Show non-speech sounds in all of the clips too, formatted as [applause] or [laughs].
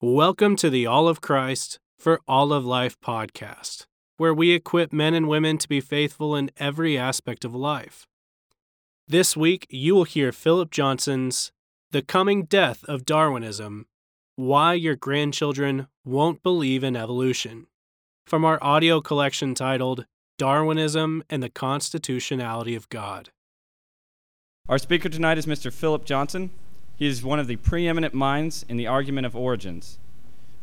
Welcome to the All of Christ for All of Life podcast, where we equip men and women to be faithful in every aspect of life. This week, you will hear Philip Johnson's The Coming Death of Darwinism Why Your Grandchildren Won't Believe in Evolution, from our audio collection titled Darwinism and the Constitutionality of God. Our speaker tonight is Mr. Philip Johnson. He is one of the preeminent minds in the argument of origins.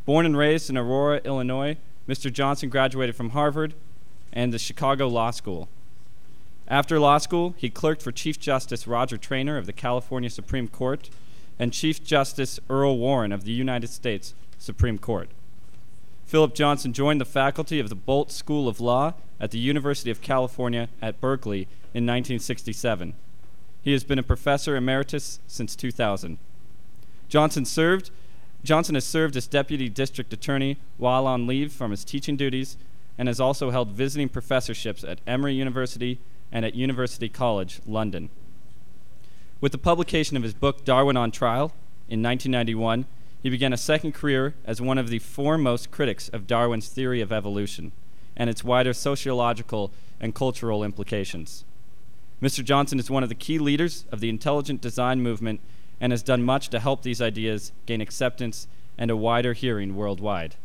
Born and raised in Aurora, Illinois, Mr. Johnson graduated from Harvard and the Chicago Law School. After law school, he clerked for Chief Justice Roger Traynor of the California Supreme Court and Chief Justice Earl Warren of the United States Supreme Court. Philip Johnson joined the faculty of the Boalt School of Law at the University of California at Berkeley in 1967. He has been a professor emeritus since 2000. Johnson served Johnson has served as deputy district attorney while on leave from his teaching duties and has also held visiting professorships at Emory University and at University College, London. With the publication of his book Darwin on Trial in 1991, he began a second career as one of the foremost critics of Darwin's theory of evolution and its wider sociological and cultural implications. Mr. Johnson is one of the key leaders of the intelligent design movement and has done much to help these ideas gain acceptance and a wider hearing worldwide.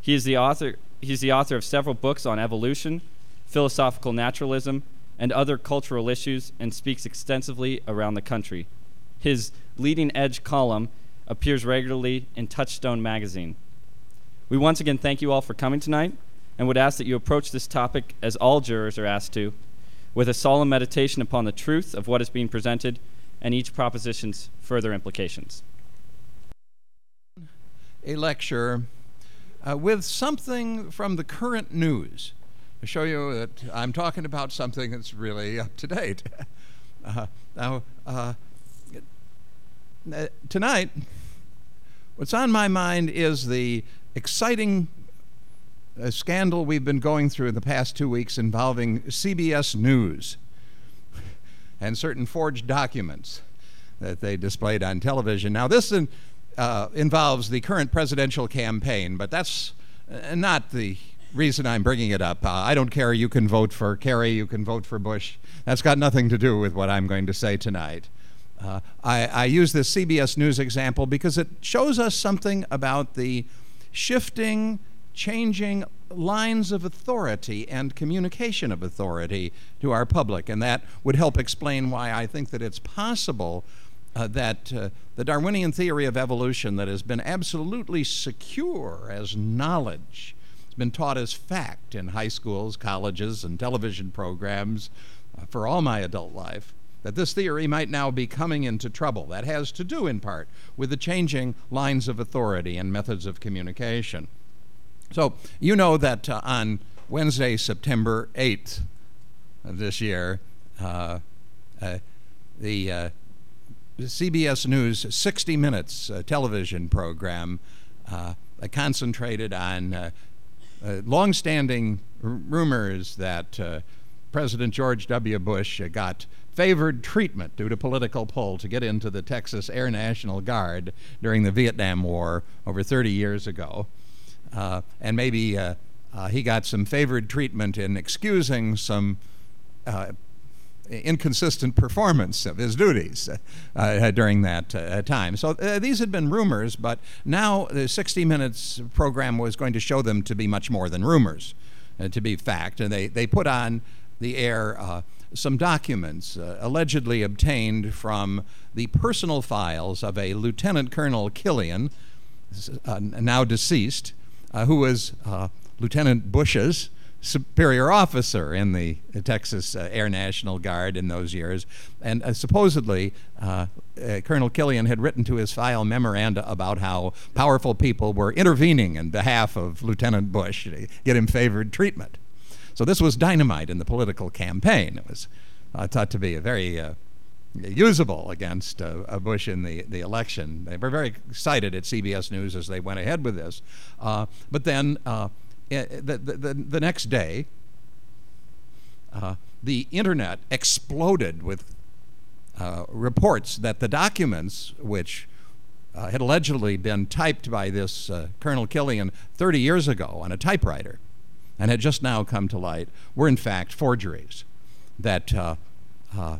He is the author, he's the author of several books on evolution, philosophical naturalism, and other cultural issues and speaks extensively around the country. His leading edge column appears regularly in Touchstone magazine. We once again thank you all for coming tonight and would ask that you approach this topic as all jurors are asked to with a solemn meditation upon the truth of what is being presented and each proposition's further implications. A lecture uh, with something from the current news to show you that I'm talking about something that's really up to date. [laughs] uh, now, uh, tonight, what's on my mind is the exciting a scandal we've been going through in the past two weeks involving CBS News and certain forged documents that they displayed on television. Now, this uh, involves the current presidential campaign, but that's uh, not the reason I'm bringing it up. Uh, I don't care. You can vote for Kerry, you can vote for Bush. That's got nothing to do with what I'm going to say tonight. Uh, I, I use this CBS News example because it shows us something about the shifting changing lines of authority and communication of authority to our public. And that would help explain why I think that it's possible uh, that uh, the Darwinian theory of evolution, that has been absolutely secure as knowledge, has been taught as fact in high schools, colleges, and television programs uh, for all my adult life that this theory might now be coming into trouble. That has to do, in part, with the changing lines of authority and methods of communication. So, you know that uh, on Wednesday, September 8th of this year, uh, uh, the uh, CBS News 60 Minutes uh, television program uh, concentrated on long-standing r- rumors that President George W. Bush got favored treatment due to political pull to get into the Texas Air National Guard during the Vietnam War over 30 years ago uh, and maybe uh, uh, he got some favored treatment in excusing some uh, inconsistent performance of his duties uh, during that uh, time. So these had been rumors, but now the 60 Minutes program was going to show them to be much more than rumors, to be fact. And they, they put on the air some documents allegedly obtained from the personal files of a Lieutenant Colonel Killian, now deceased, uh, who was uh, Lieutenant Bush's superior officer in the Texas uh, Air National Guard in those years. And uh, supposedly, uh, uh, Colonel Killian had written to his file memoranda about how powerful people were intervening in behalf of Lieutenant Bush to get him favored treatment. So this was dynamite in the political campaign. It was thought to be a very usable against uh, Bush in the, the election. They were very excited at CBS News as they went ahead with this. Uh, but then uh, the, the, the, next day, uh, the internet exploded with uh, reports that the documents which uh, had allegedly been typed by this uh, Colonel Killian 30 years ago on a typewriter and had just now come to light were in fact forgeries. That uh, uh,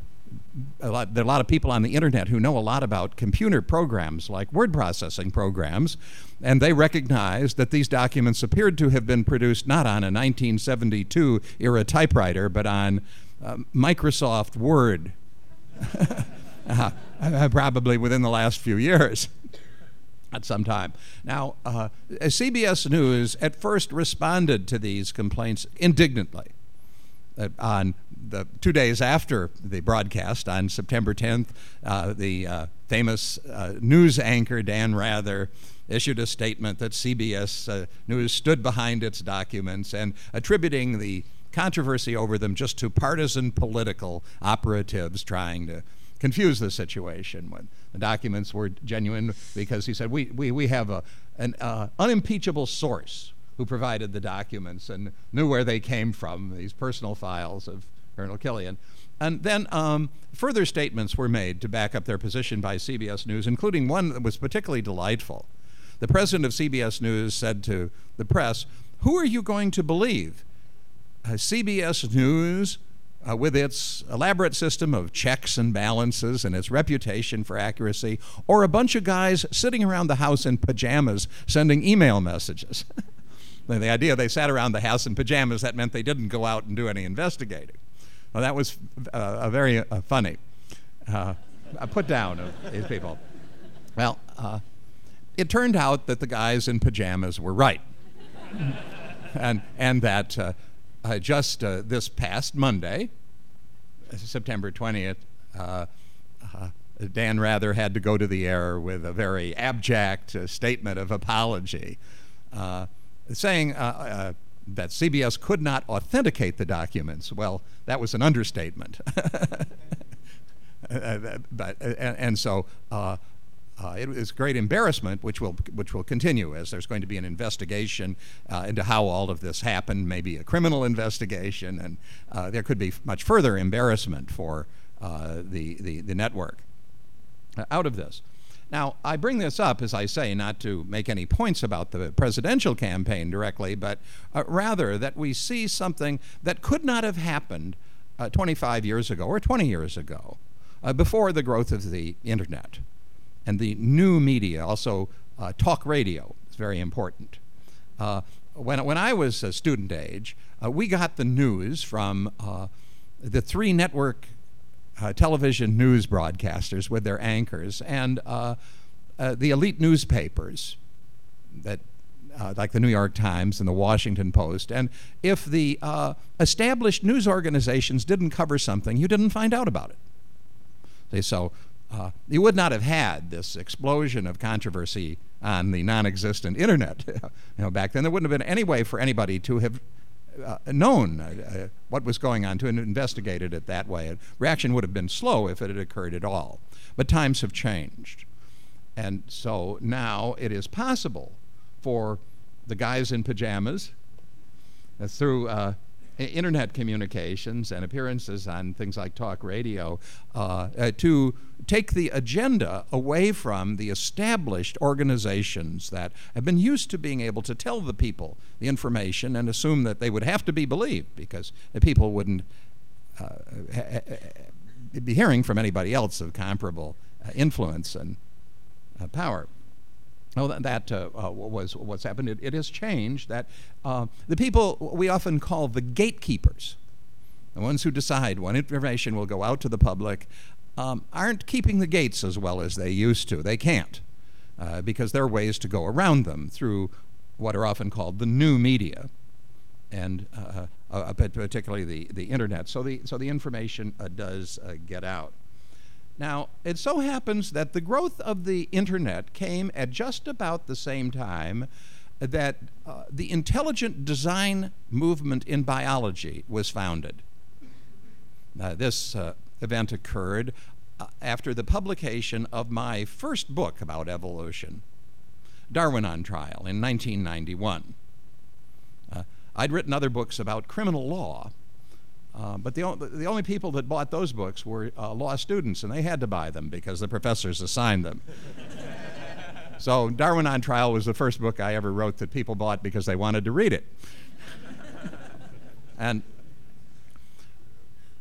lot, there are a lot of people on the internet who know a lot about computer programs like word processing programs, and they recognized that these documents appeared to have been produced not on a 1972 era typewriter, but on uh, Microsoft Word, [laughs] uh, probably within the last few years. [laughs] At some time. Now, uh, CBS News at first responded to these complaints indignantly. Uh, on the two days after the broadcast on September 10th, uh, the uh, famous uh, news anchor Dan Rather issued a statement that CBS uh, News stood behind its documents and attributing the controversy over them just to partisan political operatives trying to confuse the situation when the documents were genuine because he said we, we, we have a, an uh, unimpeachable source who provided the documents and knew where they came from, these personal files of Colonel Killian. And then um, further statements were made to back up their position by CBS News, including one that was particularly delightful. The president of CBS News said to the press, Who are you going to believe? Uh, CBS News, uh, with its elaborate system of checks and balances and its reputation for accuracy, or a bunch of guys sitting around the house in pajamas sending email messages? [laughs] the idea they sat around the house in pajamas, that meant they didn't go out and do any investigating. Well, that was uh, a very uh, funny uh, put down of these people. Well, uh, it turned out that the guys in pajamas were right. and, and that uh, uh, just this past Monday, September 20th, Dan Rather had to go to the air with a very abject statement of apology saying uh, uh, that CBS could not authenticate the documents. Well, that was an understatement. [laughs] Uh, but, and, and so uh, uh, it is great embarrassment, which will which will continue as there's going to be an investigation uh, into how all of this happened, maybe a criminal investigation, and uh, there could be much further embarrassment for the, the the network out of this. Now, I bring this up, as I say, not to make any points about the presidential campaign directly, but uh, rather that we see something that could not have happened uh, 25 years ago or 20 years ago, uh, before the growth of the internet and the new media, also uh, talk radio is very important. Uh, when, when I was a student age, uh, we got the news from the three network uh, television news broadcasters with their anchors and uh, uh, the elite newspapers that uh, like the New York Times and the Washington Post. And if the uh, established news organizations didn't cover something, you didn't find out about it. So uh, you would not have had this explosion of controversy on the non-existent internet. [laughs] you know, back then there wouldn't have been any way for anybody to have uh, known uh, uh, what was going on to and investigated it that way. Reaction would have been slow if it had occurred at all. But times have changed. And so now it is possible for the guys in pajamas uh, through uh, internet communications and appearances on things like talk radio uh, uh, to take the agenda away from the established organizations that have been used to being able to tell the people the information and assume that they would have to be believed because the people wouldn't uh, be hearing from anybody else of comparable uh, influence and uh, power. Well, that, that uh, uh, was what's happened. It, it has changed that uh, the people we often call the gatekeepers, the ones who decide when information will go out to the public, um, aren't keeping the gates as well as they used to. They can't uh, because there are ways to go around them through what are often called the new media, and uh, particularly the, the internet. So the, so the information does get out. Now, it so happens that the growth of the internet came at just about the same time that uh, the intelligent design movement in biology was founded. This uh, event occurred uh, after the publication of my first book about evolution, Darwin on Trial, in 1991. Uh, I'd written other books about criminal law, uh, but the, o- the only people that bought those books were uh, law students, and they had to buy them because the professors assigned them. [laughs] So Darwin on Trial was the first book I ever wrote that people bought because they wanted to read it. [laughs] and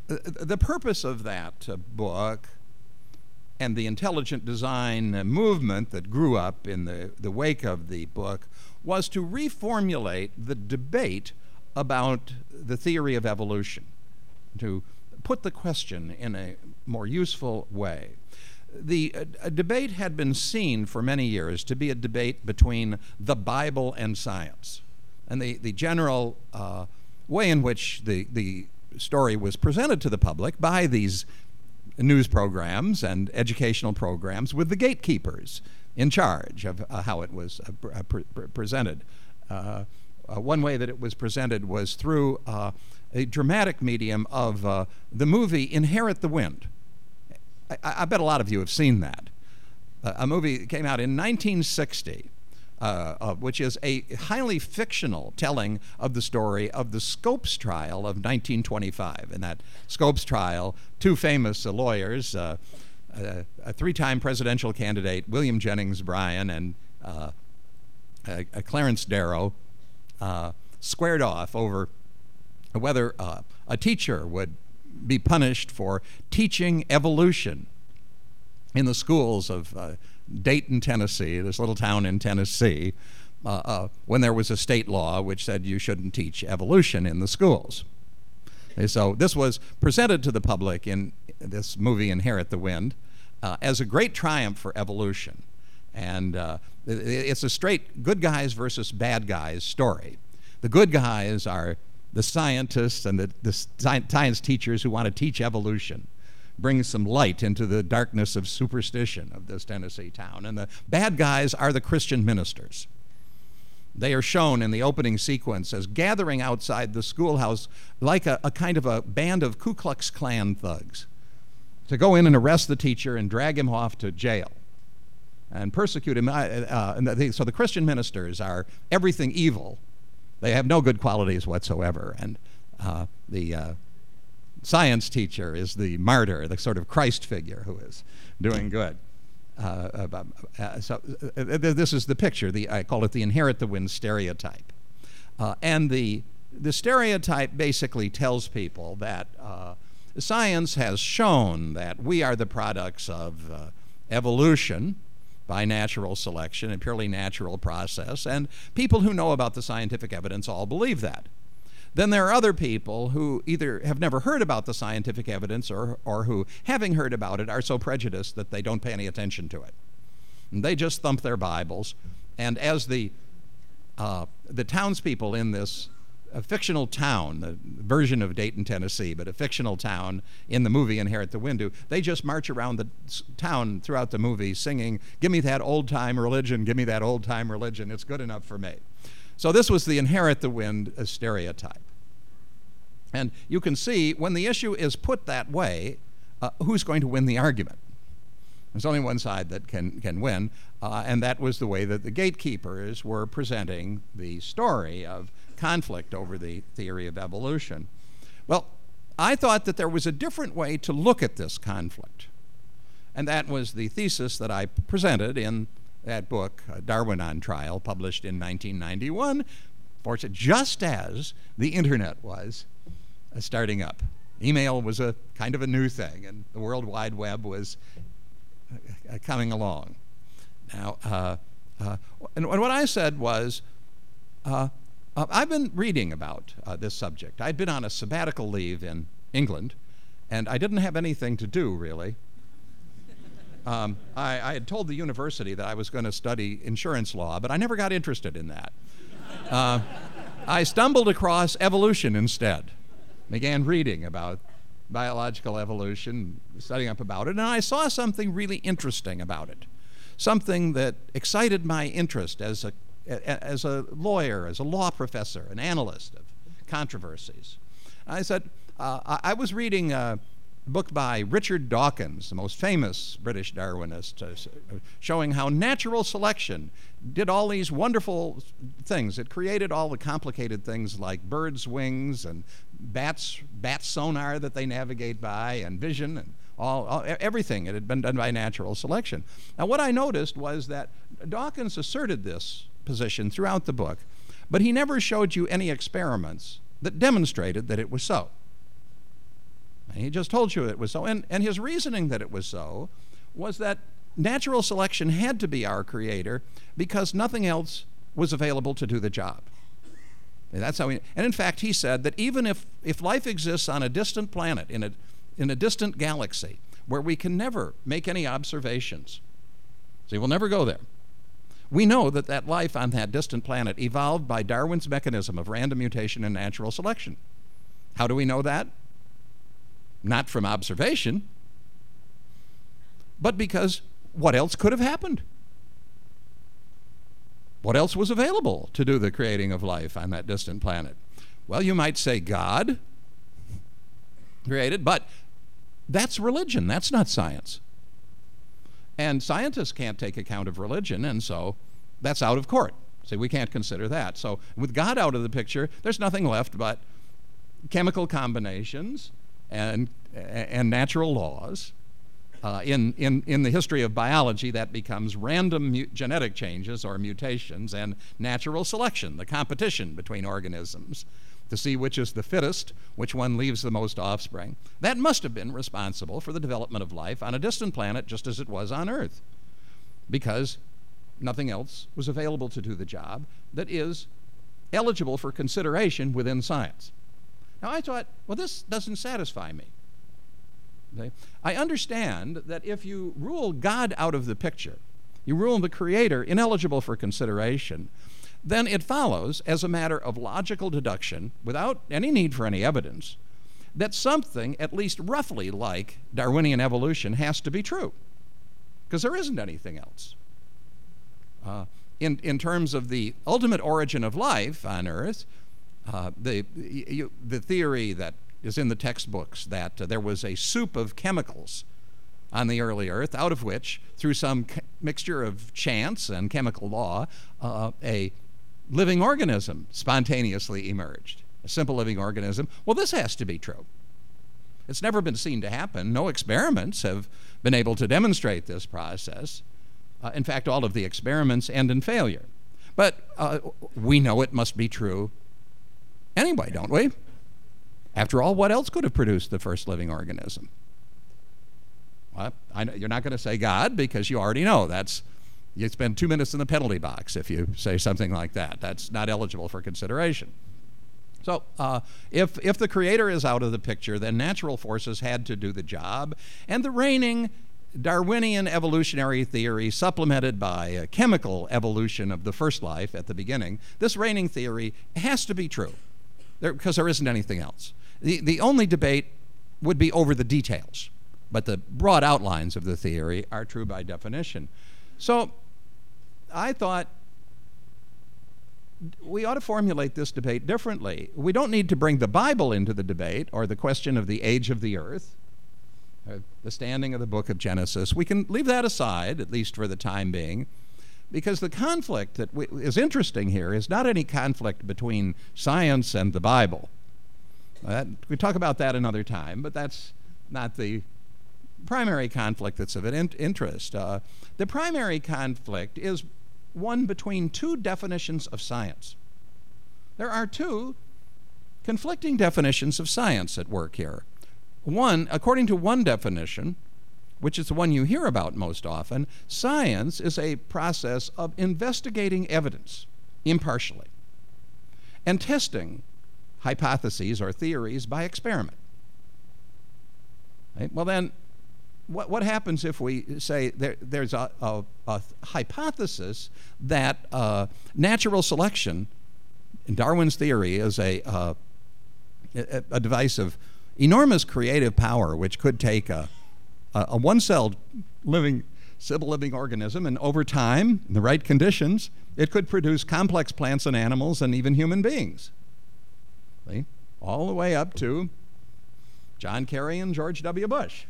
the purpose of that uh, book and the intelligent design uh, movement that grew up in the, the wake of the book was to reformulate the debate about the theory of evolution, to put the question in a more useful way. The uh, debate had been seen for many years to be a debate between the Bible and science. And the, the general uh, way in which the, the story was presented to the public by these news programs and educational programs with the gatekeepers in charge of uh, how it was uh, uh pre- presented. Uh, one way that it was presented was through a dramatic medium of the movie Inherit the Wind. I, I, bet a lot of you have seen that. a movie that came out in 1960 uh, uh, which is a highly fictional telling of the story of the Scopes trial of 1925. In that Scopes trial, two famous uh, lawyers, uh, uh, a three time presidential candidate, William Jennings Bryan, and uh, Clarence Darrow, squared off over whether a teacher would be punished for teaching evolution in the schools of Dayton, Tennessee, this little town in Tennessee, uh, uh, when there was a state law which said you shouldn't teach evolution in the schools. And so this was presented to the public in this movie Inherit the Wind uh, as a great triumph for evolution. And uh, it's a straight good guys versus bad guys story. The good guys are the scientists and the, the science teachers who want to teach evolution bring some light into the darkness of superstition of this Tennessee town. And the bad guys are the Christian ministers. They are shown in the opening sequence as gathering outside the schoolhouse like a, a kind of a band of Ku Klux Klan thugs to go in and arrest the teacher and drag him off to jail and persecute him. Uh, uh, so the Christian ministers are everything evil. They have no good qualities whatsoever. And uh, the uh, science teacher is the martyr, the sort of Christ figure who is doing good. Uh, uh, uh so uh, this is the picture. The, I call it the inherit the wind stereotype. And the, the stereotype basically tells people that science has shown that we are the products of evolution by natural selection, a purely natural process, and people who know about the scientific evidence all believe that. Then there are other people who either have never heard about the scientific evidence or, or who, having heard about it, are so prejudiced that they don't pay any attention to it. And they just thump their Bibles. And as the, uh, the townspeople in this a fictional town, the version of Dayton, Tennessee, but a fictional town in the movie Inherit the Wind, they just march around the town throughout the movie singing, Give me that old time religion, give me that old time religion, it's good enough for me. So this was the Inherit the Wind stereotype. And you can see when the issue is put that way, uh, who's going to win the argument? There's only one side that can, can win, uh, and that was the way that the gatekeepers were presenting the story of conflict over the theory of evolution. Well, I thought that there was a different way to look at this conflict, and that was the thesis that I presented in that book, uh, Darwin on Trial, published in 1991, just as the internet was uh, starting up. Email was a kind of a new thing, and the World Wide Web was uh, coming along. Now, uh, uh, and, and, what I said was, uh, uh, I've been reading about this subject. I'd been on a sabbatical leave in England, and I didn't have anything to do really. Um, I, I, had told the university that I was going to study insurance law, but I never got interested in that. I stumbled across evolution instead began reading about biological evolution, studying up about it, and I saw something really interesting about it. Something that excited my interest as a, as a lawyer, as a law professor, an analyst of controversies. I said, uh, I was reading a book by Richard Dawkins, the most famous British Darwinist, uh, showing how natural selection did all these wonderful things. It created all the complicated things like birds' wings and bats, bat sonar that they navigate by, and vision, and all, all everything. It had been done by natural selection. Now, what I noticed was that Dawkins asserted this position throughout the book, but he never showed you any experiments that demonstrated that it was so. And he just told you it was so. And, and his reasoning that it was so was that natural selection had to be our creator because nothing else was available to do the job. And that's how he, and in fact, he said that even if, if life exists on a distant planet, in a, in a distant galaxy, where we can never make any observations, see, we'll never go there. We know that that life on that distant planet evolved by Darwin's mechanism of random mutation and natural selection. How do we know that? Not from observation, but because what else could have happened? What else was available to do the creating of life on that distant planet? Well, you might say God created, but that's religion. That's not science. And scientists can't take account of religion, and so that's out of court. See, we can't consider that. So, with God out of the picture, there's nothing left but chemical combinations and, and natural laws uh, in, in, in the history of biology, that becomes random mu- genetic changes or mutations and natural selection, the competition between organisms to see which is the fittest, which one leaves the most offspring. That must have been responsible for the development of life on a distant planet just as it was on Earth, because nothing else was available to do the job that is eligible for consideration within science. Now I thought, well, this doesn't satisfy me. Okay? I understand that if you rule God out of the picture, you rule the Creator ineligible for consideration, then it follows, as a matter of logical deduction, without any need for any evidence, that something at least roughly like Darwinian evolution has to be true, because there isn't anything else. Uh, in, in terms of the ultimate origin of life on Earth, uh, the, you, the theory that is in the textbooks that uh, there was a soup of chemicals on the early Earth, out of which, through some mixture of chance and chemical law, uh, a living organism spontaneously emerged. A simple living organism. Well, this has to be true. It's never been seen to happen. No experiments have been able to demonstrate this process. Uh, in fact, all of the experiments end in failure. But uh, we know it must be true anyway, don't we? After all, what else could have produced the first living organism? Well, know, you're not going to say God because you already know that's you spend two minutes in the penalty box if you say something like that. That's not eligible for consideration. So, uh, if, if the creator is out of the picture, then natural forces had to do the job, and the reigning Darwinian evolutionary theory, supplemented by a chemical evolution of the first life at the beginning, this reigning theory has to be true there, because there isn't anything else. The, the only debate would be over the details, but the broad outlines of the theory are true by definition. So I thought we ought to formulate this debate differently. We don't need to bring the Bible into the debate or the question of the age of the earth, uh, the standing of the book of Genesis. We can leave that aside, at least for the time being, because the conflict that is interesting here is not any conflict between science and the Bible. That, we talk about that another time, but that's not the primary conflict that's of in interest. Uh, the primary conflict is one between two definitions of science. There are two conflicting definitions of science at work here. One, according to one definition, which is the one you hear about most often, science is a process of investigating evidence impartially and testing hypotheses or theories by experiment. Right? Well, then, what, what happens if we say there, there's a, a, a, hypothesis that uh, natural selection, in Darwin's theory, is a, uh, a, a, device of enormous creative power which could take a, a one celled living, simple living organism, and over time, in the right conditions, it could produce complex plants and animals and even human beings. See? All the way up to John Kerry and George W. Bush.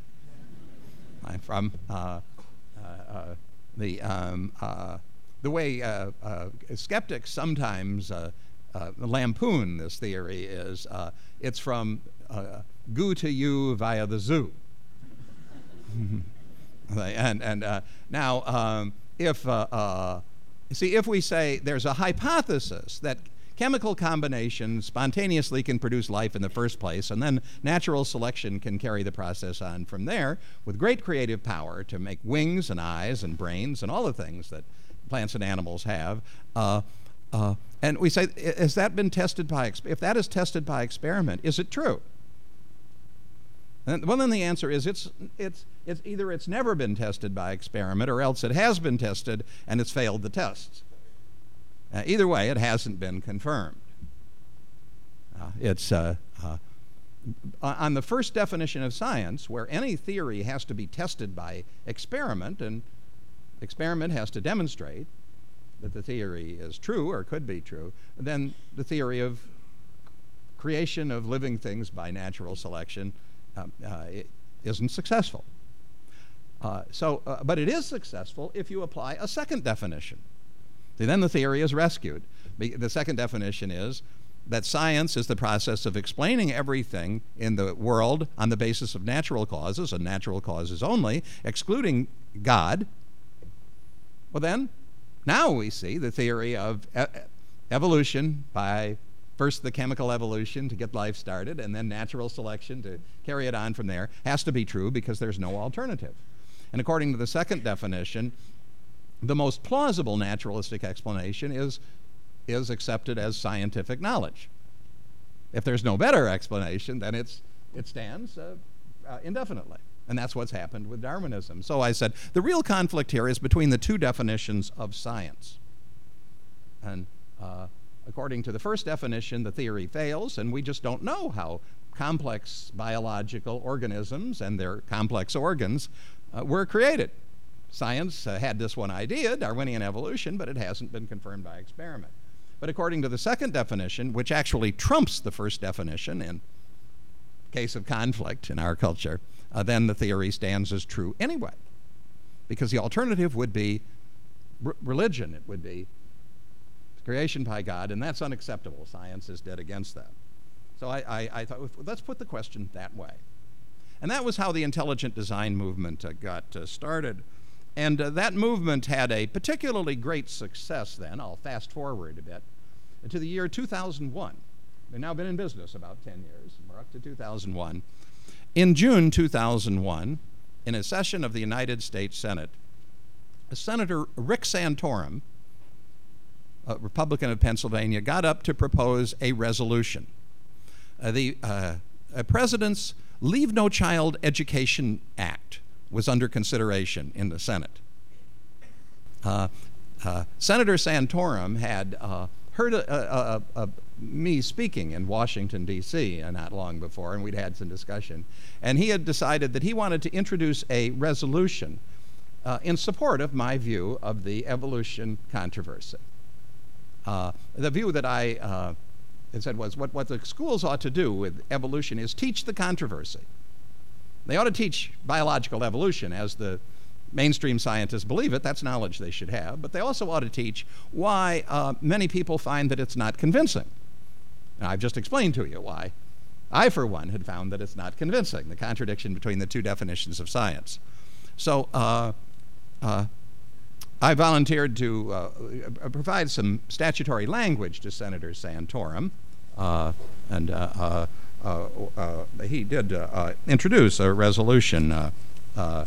I'm from uh, uh, uh, the, um, the way skeptics sometimes lampoon this theory is it's from goo to you via the zoo. [laughs] and and now, um, if see, if we say there's a hypothesis that chemical combinations spontaneously can produce life in the first place, and then natural selection can carry the process on from there with great creative power to make wings and eyes and brains and all the things that plants and animals have. Uh, uh, and we say, has that been tested by, if that is tested by experiment, is it true? Well, then the answer is it's, it's, it's either it's never been tested by experiment or else it has been tested and it's failed the tests. Uh, either way, it hasn't been confirmed. Uh, it's uh, uh, on the first definition of science, where any theory has to be tested by experiment, and experiment has to demonstrate that the theory is true or could be true, then the theory of creation of living things by natural selection um, uh, isn't successful. Uh, so, but it is successful if you apply a second definition. Then the theory is rescued. The second definition is that science is the process of explaining everything in the world on the basis of natural causes and natural causes only, excluding God. Well, then, now we see the theory of e- evolution by first the chemical evolution to get life started, and then natural selection to carry it on from there, has to be true because there's no alternative. And according to the second definition, the most plausible naturalistic explanation is, is accepted as scientific knowledge. If there's no better explanation, then it's, it stands uh, uh, indefinitely. And that's what's happened with Darwinism. So I said the real conflict here is between the two definitions of science. And uh, according to the first definition, the theory fails, and we just don't know how complex biological organisms and their complex organs uh, were created. Science uh, had this one idea, Darwinian evolution, but it hasn't been confirmed by experiment. But according to the second definition, which actually trumps the first definition in case of conflict in our culture, uh, then the theory stands as true anyway. Because the alternative would be religion, it would be creation by God, and that's unacceptable. Science is dead against that. So I, I, I thought, let's put the question that way. And that was how the intelligent design movement uh, got uh, started. And uh, that movement had a particularly great success then. I'll fast forward a bit to the year 2001. We've now been in business about 10 years. We're up to 2001. In June 2001, in a session of the United States Senate, a Senator Rick Santorum, a Republican of Pennsylvania, got up to propose a resolution. Uh, the uh, President's Leave No Child Education Act was under consideration in the Senate. Uh, uh, Senator Santorum had uh, heard a, a, a, me speaking in Washington, D.C., uh, not long before, and we'd had some discussion. And he had decided that he wanted to introduce a resolution uh, in support of my view of the evolution controversy. Uh, the view that I said was what, what the schools ought to do with evolution is teach the controversy. They ought to teach biological evolution as the mainstream scientists believe it. That's knowledge they should have. But they also ought to teach why uh, many people find that it's not convincing. And I've just explained to you why. I, for one, had found that it's not convincing, the contradiction between the two definitions of science. So uh, uh, I volunteered to uh, provide some statutory language to Senator Santorum. Uh, and uh, uh, uh, Uh, uh, he did uh, uh, introduce a resolution to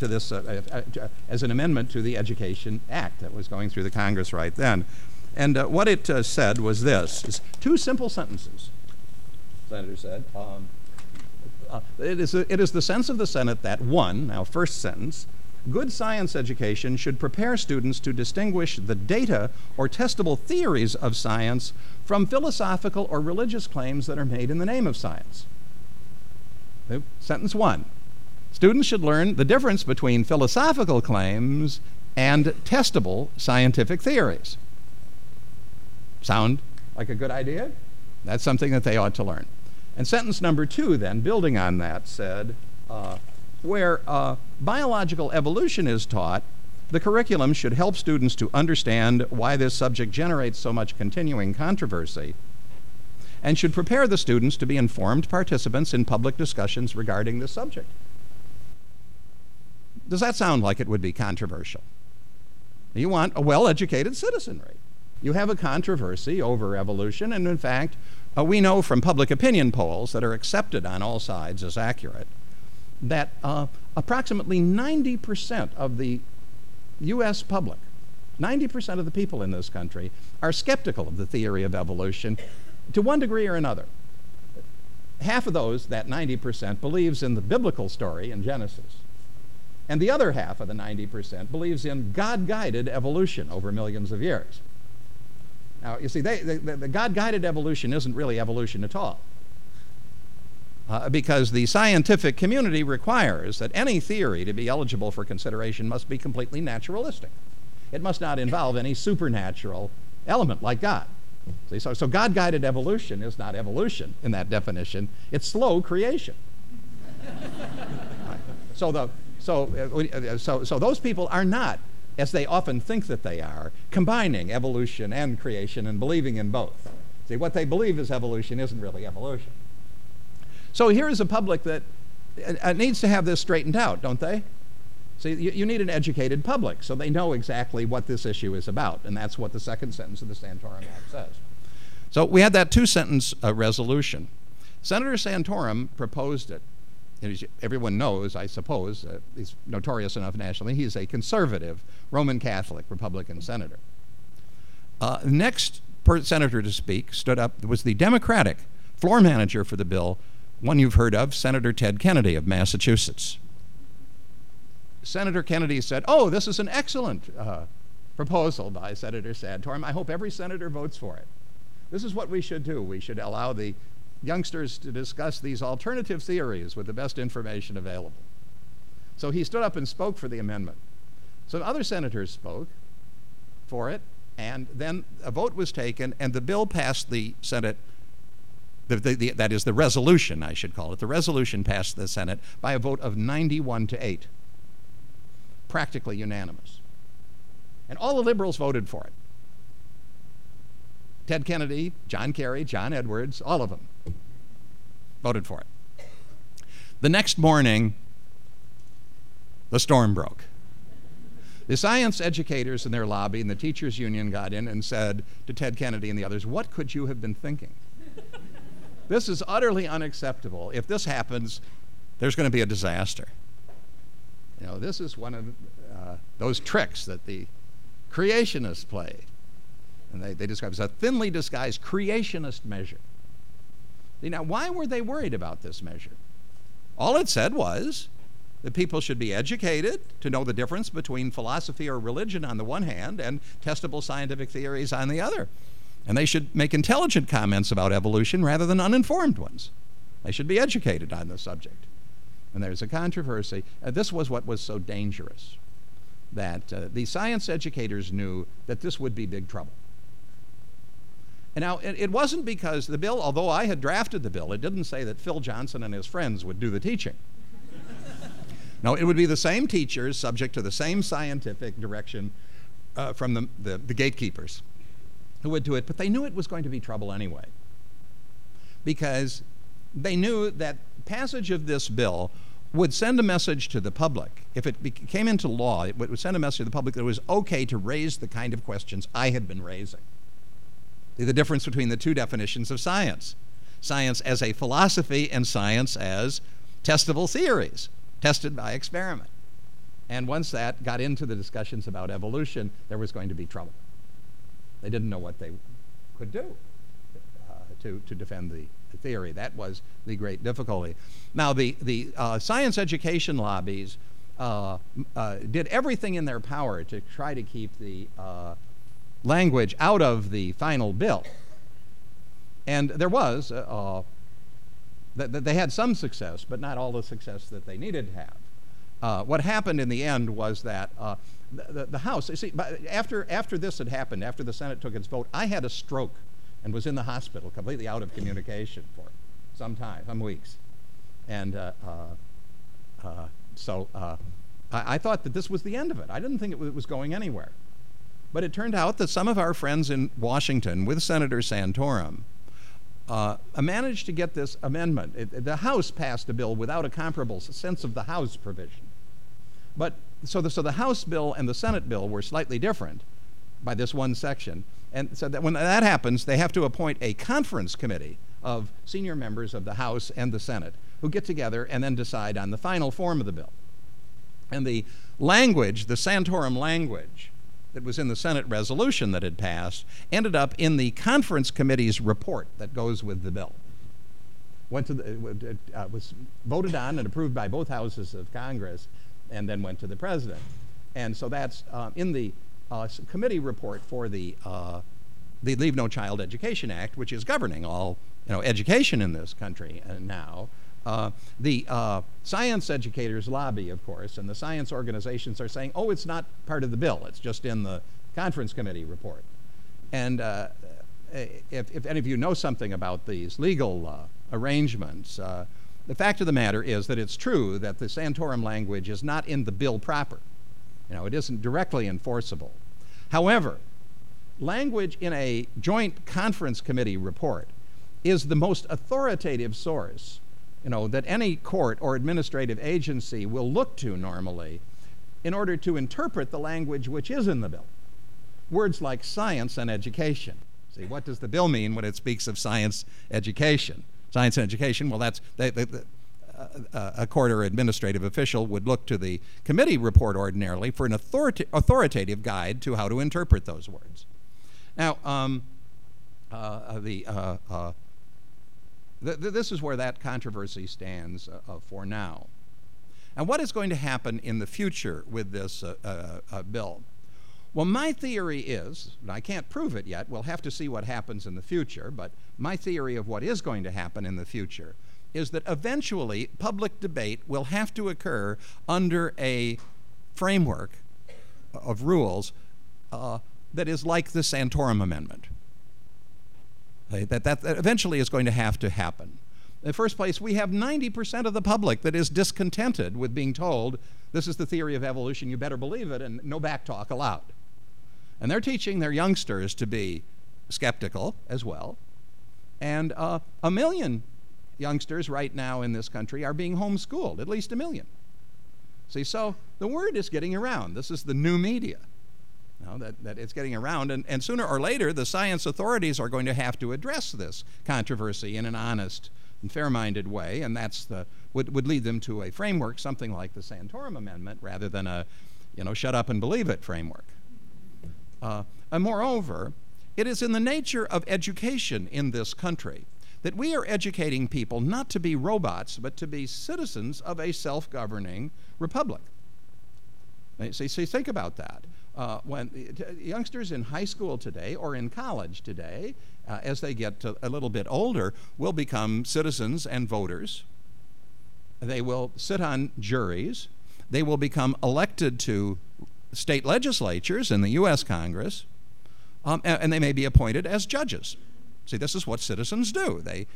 this as an amendment to the Education Act that was going through the Congress right then. And what it said was this: two simple sentences. Senator said. Um, it, is it is the sense of the Senate that one, now first sentence, Good science education should prepare students to distinguish the data or testable theories of science from philosophical or religious claims that are made in the name of science. Sentence one Students should learn the difference between philosophical claims and testable scientific theories. Sound like a good idea? That's something that they ought to learn. And sentence number two, then, building on that, said, uh, where uh, biological evolution is taught, the curriculum should help students to understand why this subject generates so much continuing controversy and should prepare the students to be informed participants in public discussions regarding the subject. does that sound like it would be controversial? You want a well educated citizenry. You have a controversy over evolution, and in fact, uh, we know from public opinion polls that are accepted on all sides as accurate that uh, approximately 90% of the U.S. public, 90% of the people in this country, are skeptical of the theory of evolution to one degree or another. Half of those, that 90%, believes in the biblical story in Genesis. And the other half of the 90% believes in God guided evolution over millions of years. Now, you see, they, the, the God guided evolution isn't really evolution at all. Uh, because the scientific community requires that any theory to be eligible for consideration must be completely naturalistic. It must not involve any supernatural element like God. See, so, so God guided evolution is not evolution in that definition, it's slow creation. right. So, the, so, uh, uh, so, so those people are not as they often think that they are, combining evolution and creation and believing in both. See, what they believe is evolution isn't really evolution. So here is a public that uh, needs to have this straightened out, don't they? See, you, you, need an educated public so they know exactly what this issue is about, and that's what the second sentence of the Santorum Act says. So we had that two sentence uh, resolution. Senator Santorum proposed it everyone knows, I suppose, uh, he's notorious enough nationally, he's a conservative Roman Catholic Republican senator. Uh, next senator to speak stood up was the Democratic floor manager for the bill, one you've heard of, Senator Ted Kennedy of Massachusetts. Senator Kennedy said, Oh, this is an excellent uh, proposal by Senator Santorum. I hope every senator votes for it. This is what we should do. We should allow the youngsters to discuss these alternative theories with the best information available. So he stood up and spoke for the amendment. So other senators spoke for it, and then a vote was taken, and the bill passed the Senate. The, the, the, that is the resolution, I should call it. The resolution passed the Senate by a vote of 91 to 8, practically unanimous. And all the liberals voted for it. Ted Kennedy, John Kerry, John Edwards, all of them voted for it. The next morning, the storm broke. The science educators in their lobby and the teachers' union got in and said to Ted Kennedy and the others, What could you have been thinking? This is utterly unacceptable. If this happens, there's going to be a disaster. You know, this is one of uh, those tricks that the creationists play. And they, they describe as a thinly disguised creationist measure. Now, why were they worried about this measure? All it said was that people should be educated to know the difference between philosophy or religion on the one hand and testable scientific theories on the other. And they should make intelligent comments about evolution rather than uninformed ones. They should be educated on the subject. And there's a controversy. Uh, this was what was so dangerous that uh, the science educators knew that this would be big trouble. And now, it wasn't because the bill, although I had drafted the bill, it didn't say that Phil Johnson and his friends would do the teaching. [laughs] no, it would be the same teachers subject to the same scientific direction uh, from the, the, the gatekeepers who would do it, but they knew it was going to be trouble anyway. Because they knew that passage of this bill would send a message to the public. If it came into law, it would send a message to the public that it was okay to raise the kind of questions I had been raising the difference between the two definitions of science science as a philosophy and science as testable theories, tested by experiment. And once that got into the discussions about evolution, there was going to be trouble. They didn't know what they could do uh, to, to defend the, the, theory. That was the great difficulty. Now, the, the uh, science education lobbies uh, uh did everything in their power to try to keep the uh, language out of the final bill. And there was, uh, that they had some success, but not all the success that they needed to have. What happened in the end was that uh, the, the, House, you see, after, after this had happened, after the Senate took its vote, I had a stroke and was in the hospital, completely out of communication for some time, some weeks. And uh, uh, uh so I, I, thought that this was the end of it. I didn't think it was going anywhere. But it turned out that some of our friends in Washington, with Senator Santorum, uh, managed to get this amendment. It, the House passed a bill without a comparable sense of the House provision. but so the, so the House bill and the Senate bill were slightly different by this one section. And so that when that happens, they have to appoint a conference committee of senior members of the House and the Senate who get together and then decide on the final form of the bill. And the language, the Santorum language that was in the Senate resolution that had passed, ended up in the conference committee's report that goes with the bill. Went to the, uh, was voted on and approved by both houses of Congress, and then went to the president. And so that's uh, in the uh, committee report for the uh, the Leave No Child Education Act, which is governing all you know education in this country uh, now. Uh, the uh, science educators lobby, of course, and the science organizations are saying, oh, it's not part of the bill. It's just in the conference committee report. And if, if, any of you know something about these legal arrangements, the fact of the matter is that it's true that the Santorum language is not in the bill proper. You know, it isn't directly enforceable. However, language in a joint conference committee report is the most authoritative source you know, that any court or administrative agency will look to normally in order to interpret the language which is in the bill. Words like science and education. See, what does the bill mean when it speaks of science education? Science and education, well, that's they, they, uh, a court or administrative official would look to the committee report ordinarily for an authorita- authoritative guide to how to interpret those words. Now, um, uh, the uh, uh Th- th- this is where that controversy stands uh, uh, for now. And what is going to happen in the future with this uh, uh, uh, bill? Well, my theory is, and I can't prove it yet, we'll have to see what happens in the future, but my theory of what is going to happen in the future is that eventually public debate will have to occur under a framework of rules uh, that is like the Santorum Amendment. That, that, that eventually is going to have to happen. In the first place, we have 90% of the public that is discontented with being told this is the theory of evolution, you better believe it, and no backtalk allowed. And they're teaching their youngsters to be skeptical as well. And uh, a million youngsters right now in this country are being homeschooled, at least a million. See, so the word is getting around. This is the new media know, that, that it's getting around. And, and sooner or later, the science authorities are going to have to address this controversy in an honest and fair minded way. And that's the, would, would lead them to a framework, something like the Santorum Amendment, rather than a, you know, shut up and believe it framework. Uh, and moreover, it is in the nature of education in this country that we are educating people not to be robots, but to be citizens of a self governing republic. See, see, think about that uh, when youngsters in high school today or in college today, uh, as they get a little bit older, will become citizens and voters. They will sit on juries. They will become elected to state legislatures in the U.S. Congress, um, and, they may be appointed as judges. See, this is what citizens do. They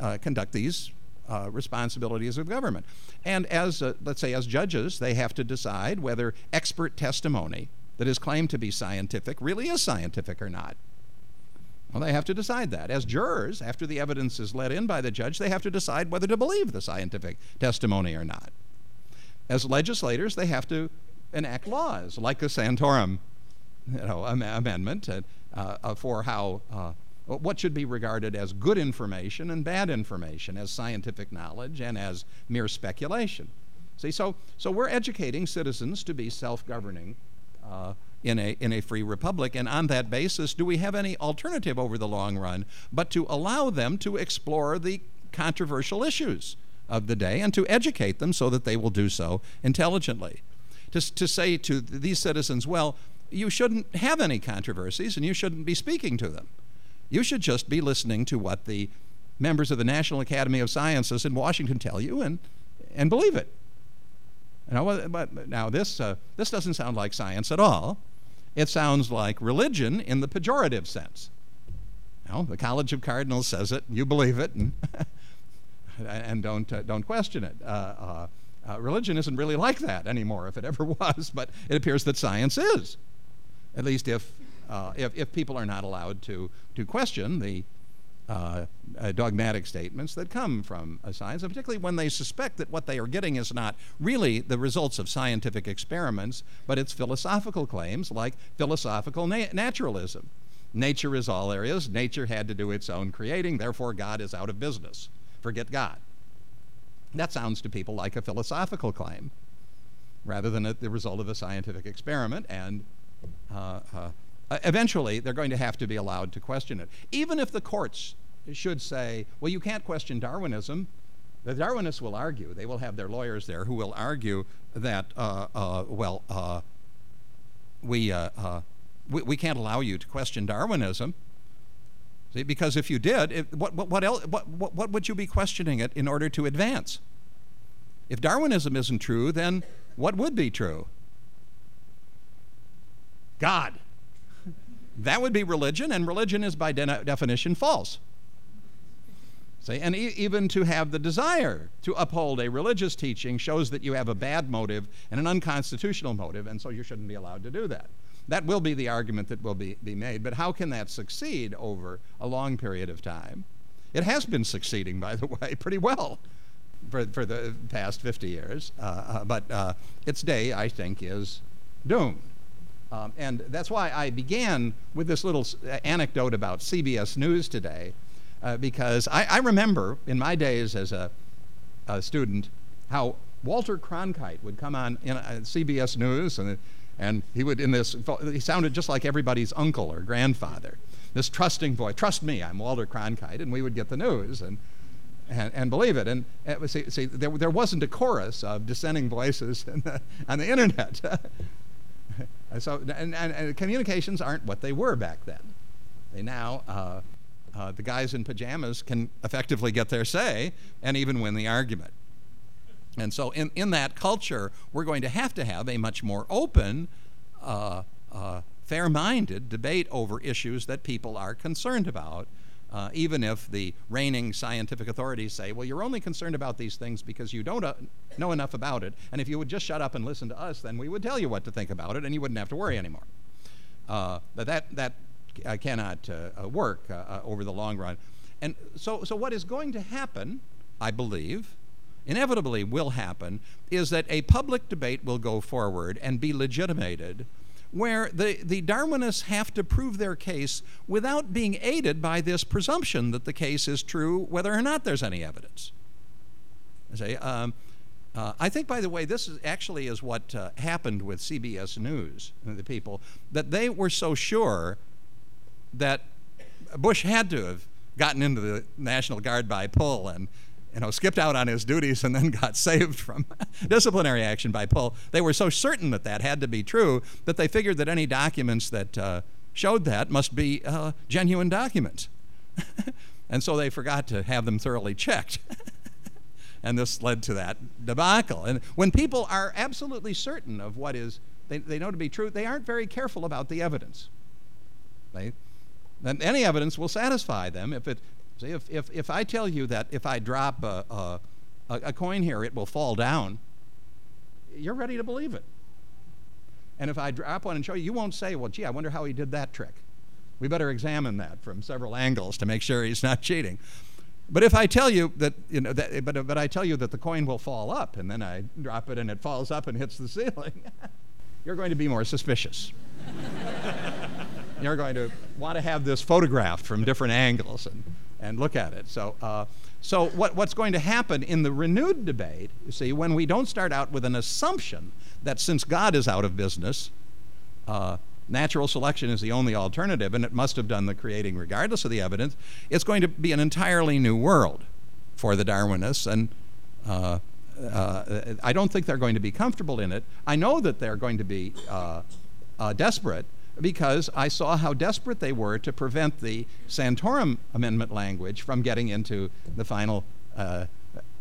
uh, conduct these uh, responsibilities of government. And as, uh, let's say, as judges, they have to decide whether expert testimony that is claimed to be scientific really is scientific or not. Well, they have to decide that. As jurors, after the evidence is let in by the judge, they have to decide whether to believe the scientific testimony or not. As legislators, they have to enact laws like the Santorum you know, am- amendment uh, uh, for how uh, what should be regarded as good information and bad information, as scientific knowledge and as mere speculation. See, so so we're educating citizens to be self-governing uh, in, a, in a free republic. And on that basis, do we have any alternative over the long run but to allow them to explore the controversial issues of the day and to educate them so that they will do so intelligently? To, to say to these citizens, well, you shouldn't have any controversies and you shouldn't be speaking to them. You should just be listening to what the members of the National Academy of Sciences in Washington tell you and, and believe it. Now, but now this, uh, this doesn't sound like science at all. It sounds like religion in the pejorative sense. Now, the College of Cardinals says it, you believe it, and, [laughs] and don't, uh, don't question it. Uh, uh, religion isn't really like that anymore, if it ever [laughs] was, but it appears that science is. At least if, uh, if, if people are not allowed to, to question the uh, uh, dogmatic statements that come from science, and particularly when they suspect that what they are getting is not really the results of scientific experiments, but it's philosophical claims like philosophical na- naturalism. Nature is all there is. Nature had to do its own creating, therefore, God is out of business. Forget God. That sounds to people like a philosophical claim rather than a, the result of a scientific experiment and uh, uh, eventually they're going to have to be allowed to question it. Even if the courts should say, well, you can't question Darwinism, the Darwinists will argue, they will have their lawyers there who will argue that, uh, uh, well, uh, we, uh, we, we, can't allow you to question Darwinism. See, because if you did, if, what, what, what, else, what, what, what would you be questioning it in order to advance? If Darwinism isn't true, then what would be true? God. That would be religion, and religion is by de- definition false. See, and e- even to have the desire to uphold a religious teaching shows that you have a bad motive and an unconstitutional motive, and so you shouldn't be allowed to do that. That will be the argument that will be, be made, but how can that succeed over a long period of time? It has been succeeding, by the [laughs] way, pretty well for, for the past 50 years, uh, uh, but uh, its day, I think, is doomed. Um, and that's why I began with this little uh, anecdote about CBS News today, uh, because I, I, remember in my days as a, a, student how Walter Cronkite would come on in, uh, CBS News, and, and he would in this he sounded just like everybody's uncle or grandfather. This trusting voice, trust me, I'm Walter Cronkite, and we would get the news and. And, and believe it. And uh, see, see there, there wasn't a chorus of dissenting voices the, on the internet. [laughs] so, and, and, and, communications aren't what they were back then. They now, uh, uh, the guys in pajamas can effectively get their say and even win the argument. And so, in, in that culture, we're going to have to have a much more open, uh, uh fair minded debate over issues that people are concerned about uh, even if the reigning scientific authorities say, well, you're only concerned about these things because you don't uh, know enough about it, and if you would just shut up and listen to us, then we would tell you what to think about it, and you wouldn't have to worry anymore. Uh, but that, that uh, cannot work over the long run. And so, so, what is going to happen, I believe, inevitably will happen, is that a public debate will go forward and be legitimated where the, the Darwinists have to prove their case without being aided by this presumption that the case is true, whether or not there's any evidence. I say, um, uh, I think, by the way, this is actually is what uh, happened with CBS News, the people, that they were so sure that Bush had to have gotten into the National Guard by pull and you know, skipped out on his duties and then [laughs] got saved from [laughs] disciplinary action by pull. They were so certain that that had to be true that they figured that any documents that uh, showed that must be uh, genuine documents. [laughs] and so they forgot to have them thoroughly checked. and this led to that debacle. And when people are absolutely certain of what is, they, they know to be true, they aren't very careful about the evidence. They, then any evidence will satisfy them if it See, if, if, if I tell you that if I drop a, a, a coin here, it will fall down, you're ready to believe it. And if I drop one and show you, you won't say, well, gee, I wonder how he did that trick. We better examine that from several angles to make sure he's not cheating. But if I tell you that, you know, that, but, but I tell you that the coin will fall up, and then I drop it and it falls up and hits the ceiling, [laughs] you're going to be more suspicious. [laughs] you're going to want to have this photographed from different angles. And, and look at it. So, uh, so what, what's going to happen in the renewed debate, you see, when we don't start out with an assumption that since God is out of business, uh, natural selection is the only alternative, and it must have done the creating regardless of the evidence, it's going to be an entirely new world for the Darwinists, and uh, uh, I don't think they're going to be comfortable in it. I know that they're going to be uh, uh, desperate because I saw how desperate they were to prevent the Santorum Amendment language from getting into the final uh,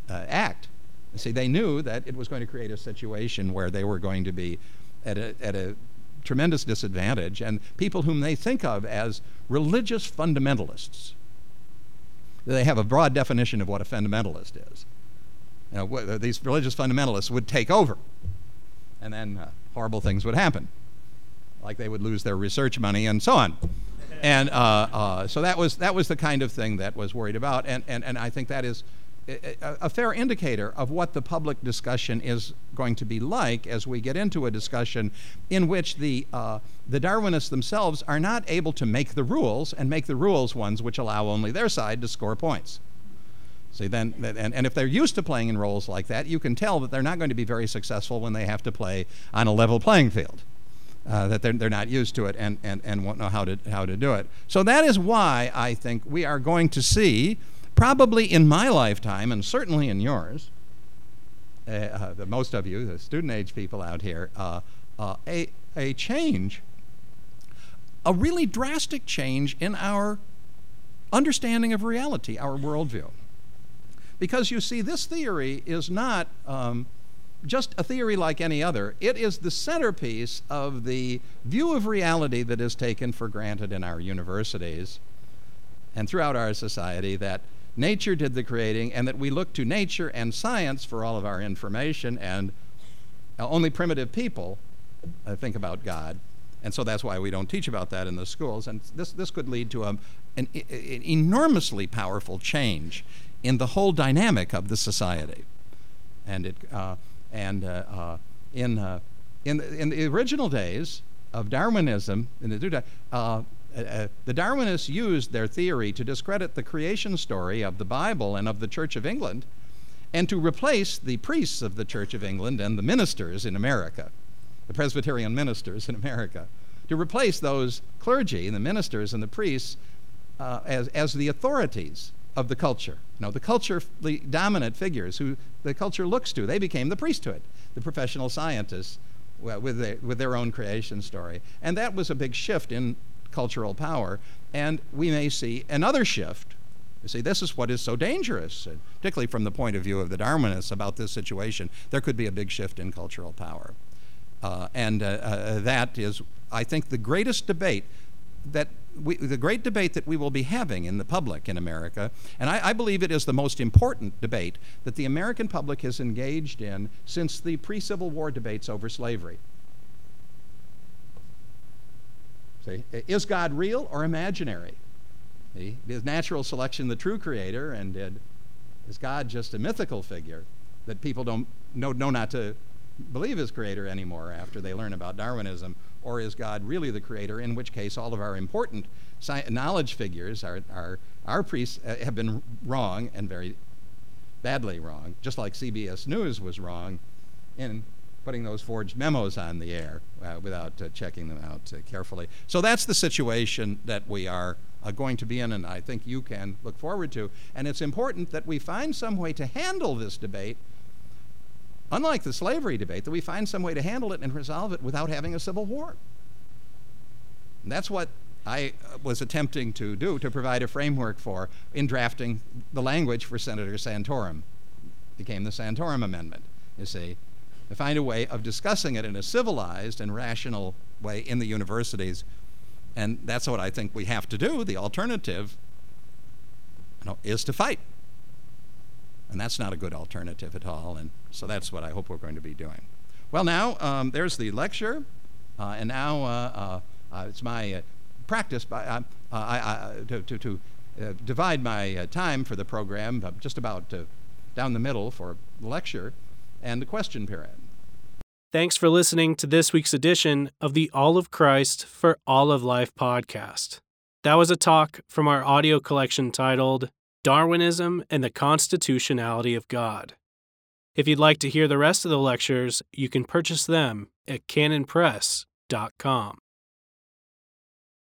uh, act. See, they knew that it was going to create a situation where they were going to be at a, at a tremendous disadvantage, and people whom they think of as religious fundamentalists. They have a broad definition of what a fundamentalist is. You know, these religious fundamentalists would take over, and then uh, horrible things would happen like they would lose their research money and so on. and uh, uh, so that was that was the kind of thing that was worried about, and and, and I think that is a, a fair indicator of what the public discussion is going to be like as we get into a discussion in which the uh, the Darwinists themselves are not able to make the rules and make the rules ones which allow only their side to score points. See, then, and, and if they're used to playing in roles like that, you can tell that they're not going to be very successful when they have to play on a level playing field. Uh, that they're, they're not used to it and, and, and won't know how to, how to do it. So that is why I think we are going to see, probably in my lifetime and certainly in yours, uh, uh, the, most of you, the student age people out here, uh, uh, a, a change, a really drastic change in our understanding of reality, our worldview. Because you see, this theory is not um, just a theory like any other, it is the centerpiece of the view of reality that is taken for granted in our universities and throughout our society that nature did the creating and that we look to nature and science for all of our information and only primitive people uh, think about God. And so that's why we don't teach about that in the schools. And this, this could lead to a, an, an enormously powerful change in the whole dynamic of the society. And it, uh, and uh, uh, in, uh, in, in the original days of Darwinism, in the, the Darwinists used their theory to discredit the creation story of the Bible and of the Church of England and to replace the priests of the Church of England and the ministers in America, the Presbyterian ministers in America, to replace those clergy, the ministers and the priests, uh, as, as the authorities of the culture. You the culture, the dominant figures who the culture looks to, they became the priesthood, the professional scientists with their, with their own creation story. And that was a big shift in cultural power. And we may see another shift. You see, this is what is so dangerous, particularly from the point of view of the Darwinists about this situation. There could be a big shift in cultural power. Uh, and uh, uh, that is, I think, the greatest debate that we, the great debate that we will be having in the public in America, and I, I, believe it is the most important debate that the American public has engaged in since the pre Civil War debates over slavery. See, is God real or imaginary? See, is natural selection the true creator, and did, is God just a mythical figure that people don't know, know not to believe is creator anymore after they learn about Darwinism? Or is God really the creator? In which case, all of our important sci- knowledge figures, our, our, our priests, uh, have been wrong and very badly wrong, just like CBS News was wrong in putting those forged memos on the air uh, without uh, checking them out uh, carefully. So that's the situation that we are uh, going to be in, and I think you can look forward to. And it's important that we find some way to handle this debate unlike the slavery debate, that we find some way to handle it and resolve it without having a civil war. And that's what I uh, was attempting to do to provide a framework for in drafting the language for Senator Santorum. It became the Santorum Amendment, you see, to find a way of discussing it in a civilized and rational way in the universities. And that's what I think we have to do. The alternative you know, is to fight. And that's not a good alternative at all. And so that's what I hope we're going to be doing. Well, now um, there's the lecture. Uh, and now uh, uh, uh it's my practice by, to, to, to divide my time for the program just about down the middle for the lecture and the question period. Thanks for listening to this week's edition of the All of Christ for All of Life podcast. That was a talk from our audio collection titled Darwinism and the Constitutionality of God. If you'd like to hear the rest of the lectures, you can purchase them at canonpress.com.